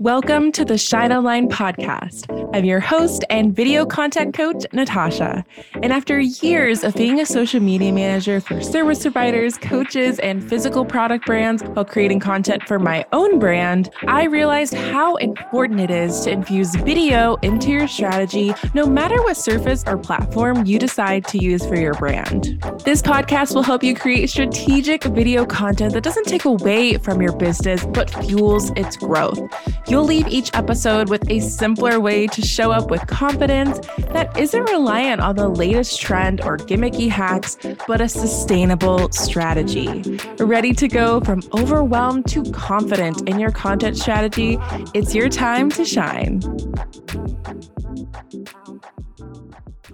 Welcome to the Shine Online podcast. I'm your host and video content coach, Natasha. And after years of being a social media manager for service providers, coaches, and physical product brands while creating content for my own brand, I realized how important it is to infuse video into your strategy, no matter what surface or platform you decide to use for your brand. This podcast will help you create strategic video content that doesn't take away from your business, but fuels its growth. You'll leave each episode with a simpler way to show up with confidence that isn't reliant on the latest trend or gimmicky hacks, but a sustainable strategy. Ready to go from overwhelmed to confident in your content strategy? It's your time to shine.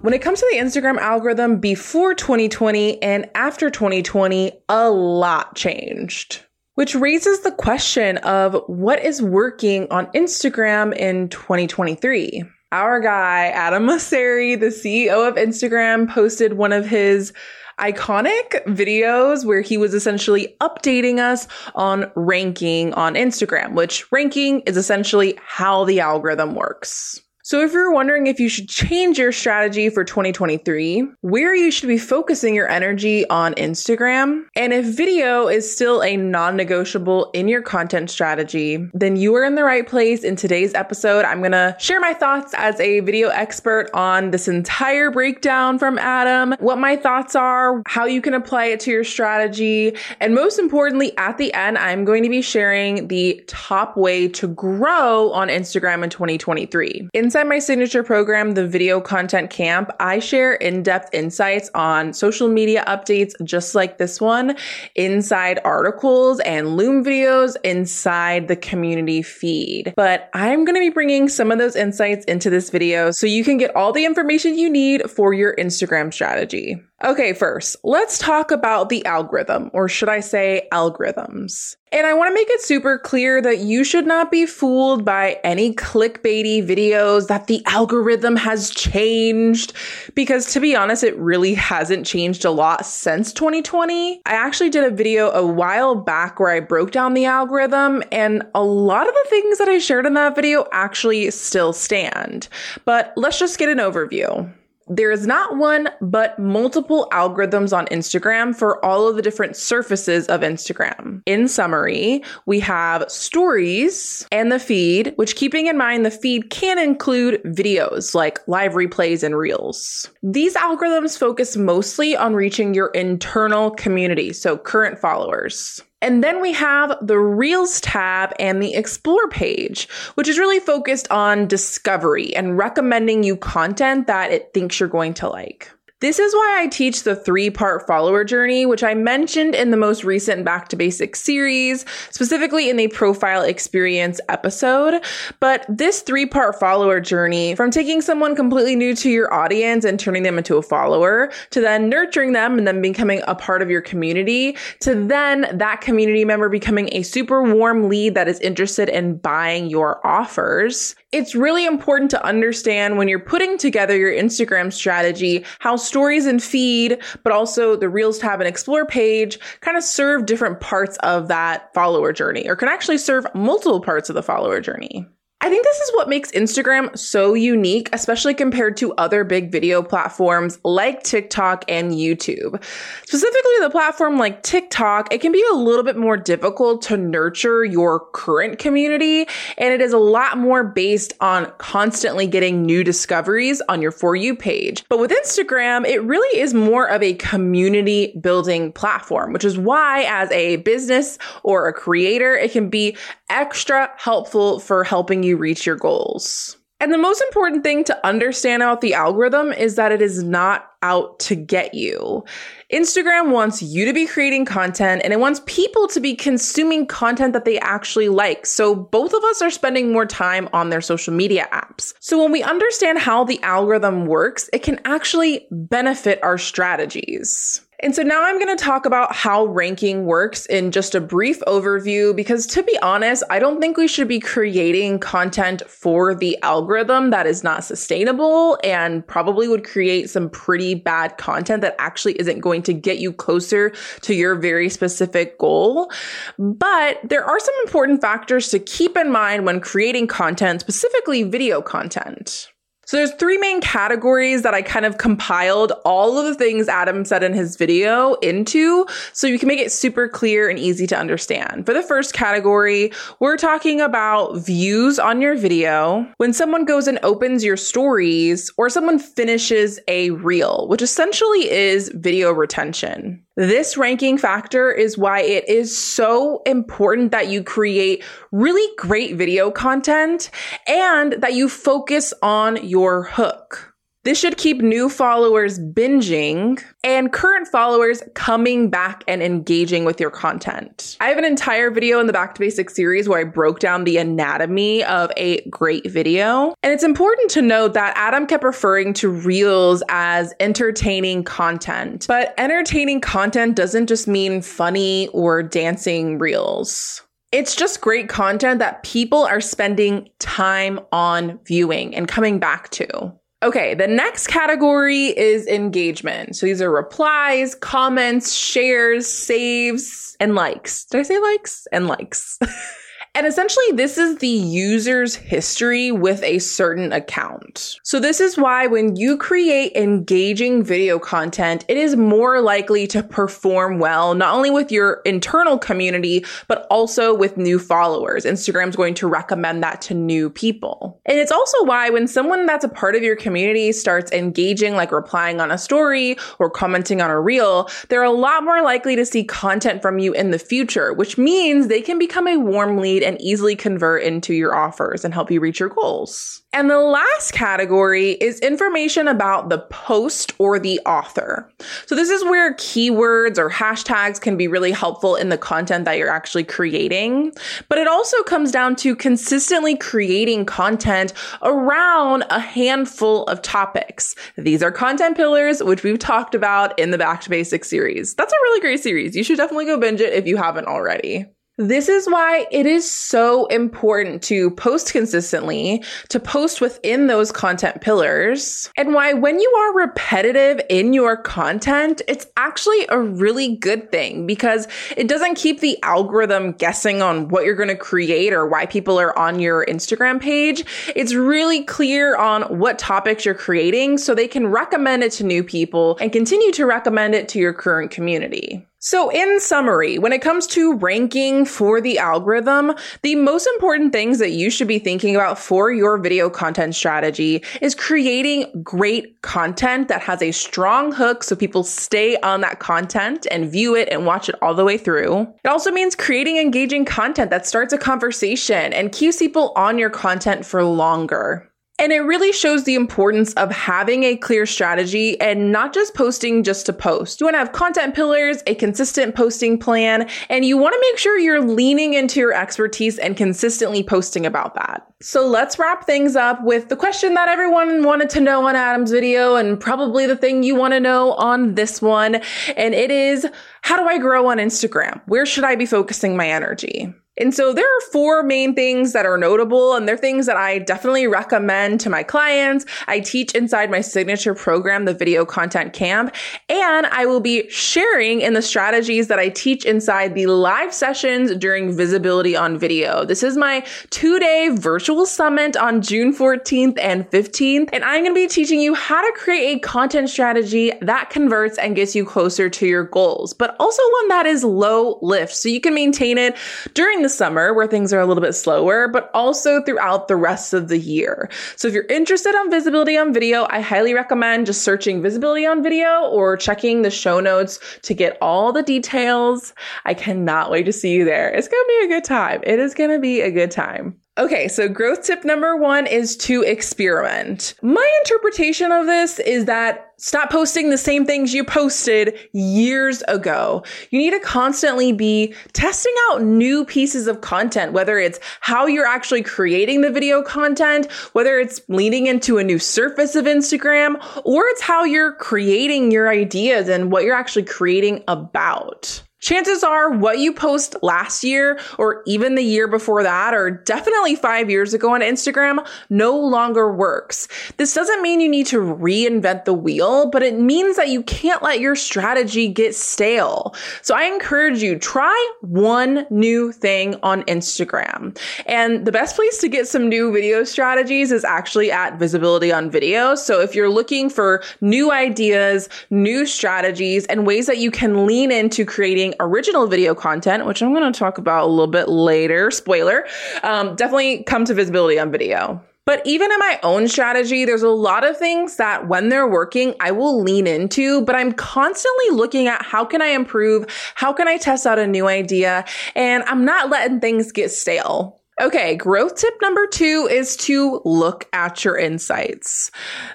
When it comes to the Instagram algorithm before 2020 and after 2020, a lot changed which raises the question of what is working on Instagram in 2023. Our guy, Adam Mosseri, the CEO of Instagram, posted one of his iconic videos where he was essentially updating us on ranking on Instagram, which ranking is essentially how the algorithm works. So if you're wondering if you should change your strategy for 2023, where you should be focusing your energy on Instagram, and if video is still a non-negotiable in your content strategy, then you are in the right place. In today's episode, I'm to share my thoughts as a video expert on this entire breakdown from Adam, what my thoughts are, how you can apply it to your strategy, and most importantly, at the end, I'm going to be sharing the top way to grow on Instagram in 2023. Inside Inside my signature program, the Video Content Camp, I share in depth insights on social media updates just like this one, inside articles and Loom videos inside the community feed. But I'm going to be bringing some of those insights into this video so you can get all the information you need for your Instagram strategy. Okay, first, let's talk about the algorithm, or should I say algorithms. And I want to make it super clear that you should not be fooled by any clickbaity videos that the algorithm has changed, because to be honest, it really hasn't changed a lot since 2020. I actually did a video a while back where I broke down the algorithm, and a lot of the things that I shared in that video actually still stand. But let's just get an overview. There is not one, but multiple algorithms on Instagram for all of the different surfaces of Instagram. In summary, we have stories and the feed, which keeping in mind the feed can include videos like live replays and reels. These algorithms focus mostly on reaching your internal community, so current followers. And then we have the Reels tab and the Explore page, which is really focused on discovery and recommending you content that it thinks you're going to like. This is why I teach the three part follower journey, which I mentioned in the most recent Back to Basics series, specifically in the profile experience episode. But this three part follower journey, from taking someone completely new to your audience and turning them into a follower, to then nurturing them and then becoming a part of your community, to then that community member becoming a super warm lead that is interested in buying your offers. It's really important to understand when you're putting together your Instagram strategy how stories and feed, but also the Reels tab and explore page kind of serve different parts of that follower journey or can actually serve multiple parts of the follower journey. I think this is what makes Instagram so unique, especially compared to other big video platforms like TikTok and YouTube. Specifically, the platform like TikTok, it can be a little bit more difficult to nurture your current community, and it is a lot more based on constantly getting new discoveries on your For You page. But with Instagram, it really is more of a community building platform, which is why, as a business or a creator, it can be extra helpful for helping you reach your goals. And the most important thing to understand about the algorithm is that it is not out to get you. Instagram wants you to be creating content and it wants people to be consuming content that they actually like. So both of us are spending more time on their social media apps. So when we understand how the algorithm works, it can actually benefit our strategies. And so now I'm going to talk about how ranking works in just a brief overview because to be honest, I don't think we should be creating content for the algorithm that is not sustainable and probably would create some pretty bad content that actually isn't going to get you closer to your very specific goal. But there are some important factors to keep in mind when creating content, specifically video content. So there's three main categories that I kind of compiled all of the things Adam said in his video into so you can make it super clear and easy to understand. For the first category, we're talking about views on your video. When someone goes and opens your stories or someone finishes a reel, which essentially is video retention. This ranking factor is why it is so important that you create really great video content and that you focus on your hook. This should keep new followers binging and current followers coming back and engaging with your content. I have an entire video in the Back to Basics series where I broke down the anatomy of a great video. And it's important to note that Adam kept referring to reels as entertaining content. But entertaining content doesn't just mean funny or dancing reels. It's just great content that people are spending time on viewing and coming back to. Okay, the next category is engagement. So these are replies, comments, shares, saves, and likes. Did I say likes? And likes. And essentially, this is the user's history with a certain account. So, this is why when you create engaging video content, it is more likely to perform well, not only with your internal community, but also with new followers. Instagram's going to recommend that to new people. And it's also why when someone that's a part of your community starts engaging, like replying on a story or commenting on a reel, they're a lot more likely to see content from you in the future, which means they can become a warm lead and easily convert into your offers and help you reach your goals. And the last category is information about the post or the author. So this is where keywords or hashtags can be really helpful in the content that you're actually creating. But it also comes down to consistently creating content around a handful of topics. These are content pillars, which we've talked about in the Back to Basics series. That's a really great series. You should definitely go binge it if you haven't already. This is why it is so important to post consistently, to post within those content pillars, and why when you are repetitive in your content, it's actually a really good thing because it doesn't keep the algorithm guessing on what you're going to create or why people are on your Instagram page. It's really clear on what topics you're creating so they can recommend it to new people and continue to recommend it to your current community. So, in summary, when it comes to ranking for the algorithm, the most important things that you should be thinking about for your video content strategy is creating great content that has a strong hook so people stay on that content and view it and watch it all the way through. It also means creating engaging content that starts a conversation and keeps people on your content for longer. And it really shows the importance of having a clear strategy and not just posting just to post. You want to have content pillars, a consistent posting plan, and you want to make sure you're leaning into your expertise and consistently posting about that. So let's wrap things up with the question that everyone wanted to know on Adam's video and probably the thing you want to know on this one. And it is, how do I grow on Instagram? Where should I be focusing my energy? And so there are four main things that are notable, and they're things that I definitely recommend to my clients. I teach inside my signature program, the Video Content Camp, and I will be sharing in the strategies that I teach inside the live sessions during Visibility on Video. This is my two day virtual summit on June 14th and 15th, and I'm going to be teaching you how to create a content strategy that converts and gets you closer to your goals, but also one that is low lift so you can maintain it during the the summer where things are a little bit slower, but also throughout the rest of the year. So if you're interested on visibility on video, I highly recommend just searching visibility on video or checking the show notes to get all the details. I cannot wait to see you there. It's going to be a good time. It is going to be a good time. Okay, so growth tip number one is to experiment. My interpretation of this is that stop posting the same things you posted years ago. You need to constantly be testing out new pieces of content, whether it's how you're actually creating the video content, whether it's leaning into a new surface of Instagram, or it's how you're creating your ideas and what you're actually creating about. Chances are what you post last year or even the year before that, or definitely five years ago on Instagram, no longer works. This doesn't mean you need to reinvent the wheel, but it means that you can't let your strategy get stale. So I encourage you, try one new thing on Instagram. And the best place to get some new video strategies is actually at visibility on video. So if you're looking for new ideas, new strategies, and ways that you can lean into creating creating original video content, which I'm going to talk about a little bit later, spoiler, um, definitely come to visibility on video. But even in my own strategy, there's a lot of things that when they're working, I will lean into, but I'm constantly looking at how can I improve? How can I test out a new idea? And I'm not letting things get stale. Okay, growth tip number two is to look at your insights.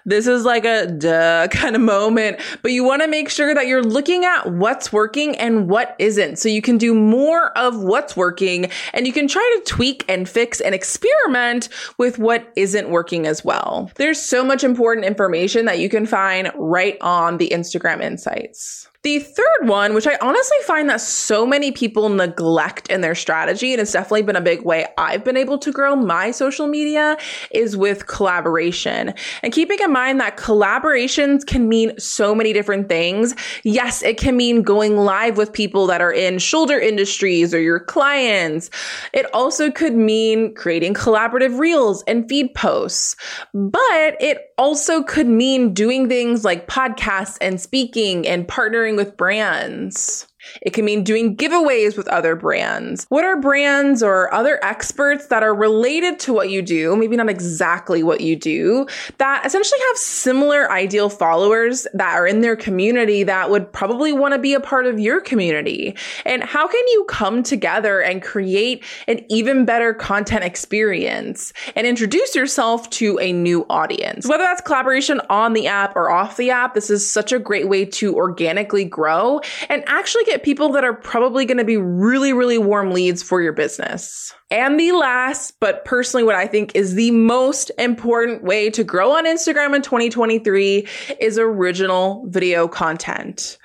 This is like a duh kind of moment, but you want to make sure that you're looking at what's working and what isn't. So you can do more of what's working and you can try to tweak and fix and experiment with what isn't working as well. There's so much important information that you can find right on the Instagram insights. The third one, which I honestly find that so many people neglect in their strategy, and it's definitely been a big way I've been able to grow my social media, is with collaboration. And keeping in mind that collaborations can mean so many different things. Yes, it can mean going live with people that are in shoulder industries or your clients. It also could mean creating collaborative reels and feed posts, but it also could mean doing things like podcasts and speaking and partnering partnering with brands. It can mean doing giveaways with other brands. What are brands or other experts that are related to what you do, maybe not exactly what you do, that essentially have similar ideal followers that are in their community that would probably want to be a part of your community? And how can you come together and create an even better content experience and introduce yourself to a new audience? Whether that's collaboration on the app or off the app, this is such a great way to organically grow and actually get people that are probably going to be really, really warm leads for your business. And the last, but personally, what I think is the most important way to grow on Instagram in 2023 is original video content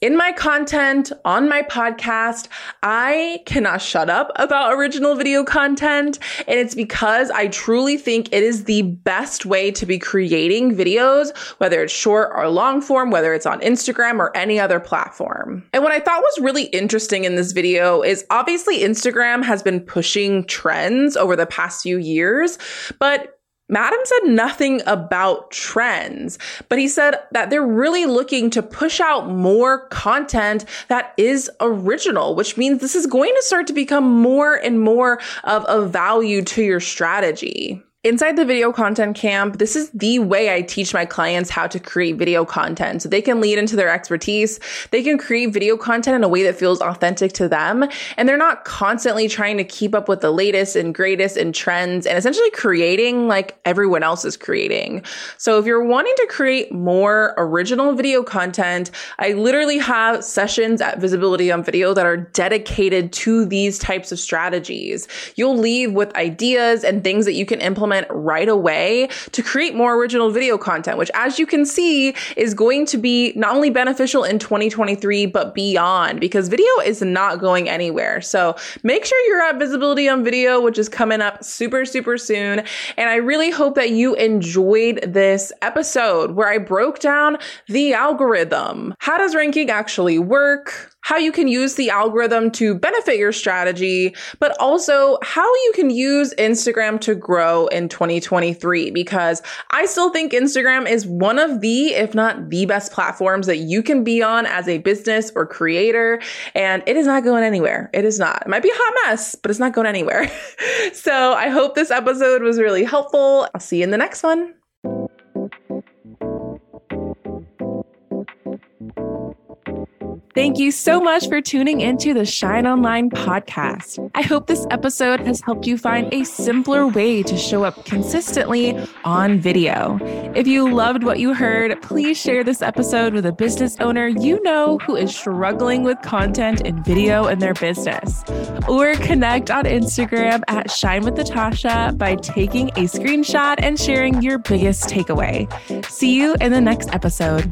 in my content on my podcast, I cannot shut up about original video content. And it's because I truly think it is the best way to be creating videos, whether it's short or long form, whether it's on Instagram or any other platform. And what I thought was really interesting in this video is obviously Instagram has been pushing trends over the past few years, but Adam said nothing about trends, but he said that they're really looking to push out more content that is original, which means this is going to start to become more and more of a value to your strategy. Inside the video content camp, this is the way I teach my clients how to create video content. So they can lead into their expertise. They can create video content in a way that feels authentic to them. And they're not constantly trying to keep up with the latest and greatest and trends and essentially creating like everyone else is creating. So if you're wanting to create more original video content, I literally have sessions at Visibility on Video that are dedicated to these types of strategies. You'll leave with ideas and things that you can implement implement right away to create more original video content, which as you can see is going to be not only beneficial in 2023, but beyond because video is not going anywhere. So make sure you're at visibility on video, which is coming up super, super soon. And I really hope that you enjoyed this episode where I broke down the algorithm. How does ranking actually work? How you can use the algorithm to benefit your strategy, but also how you can use Instagram to grow in 2023. Because I still think Instagram is one of the, if not the best platforms that you can be on as a business or creator. And it is not going anywhere. It is not. It might be a hot mess, but it's not going anywhere. so I hope this episode was really helpful. I'll see you in the next one. Thank you so much for tuning into the Shine Online podcast. I hope this episode has helped you find a simpler way to show up consistently on video. If you loved what you heard, please share this episode with a business owner you know who is struggling with content and video in their business. Or connect on Instagram at Shine with Natasha by taking a screenshot and sharing your biggest takeaway. See you in the next episode.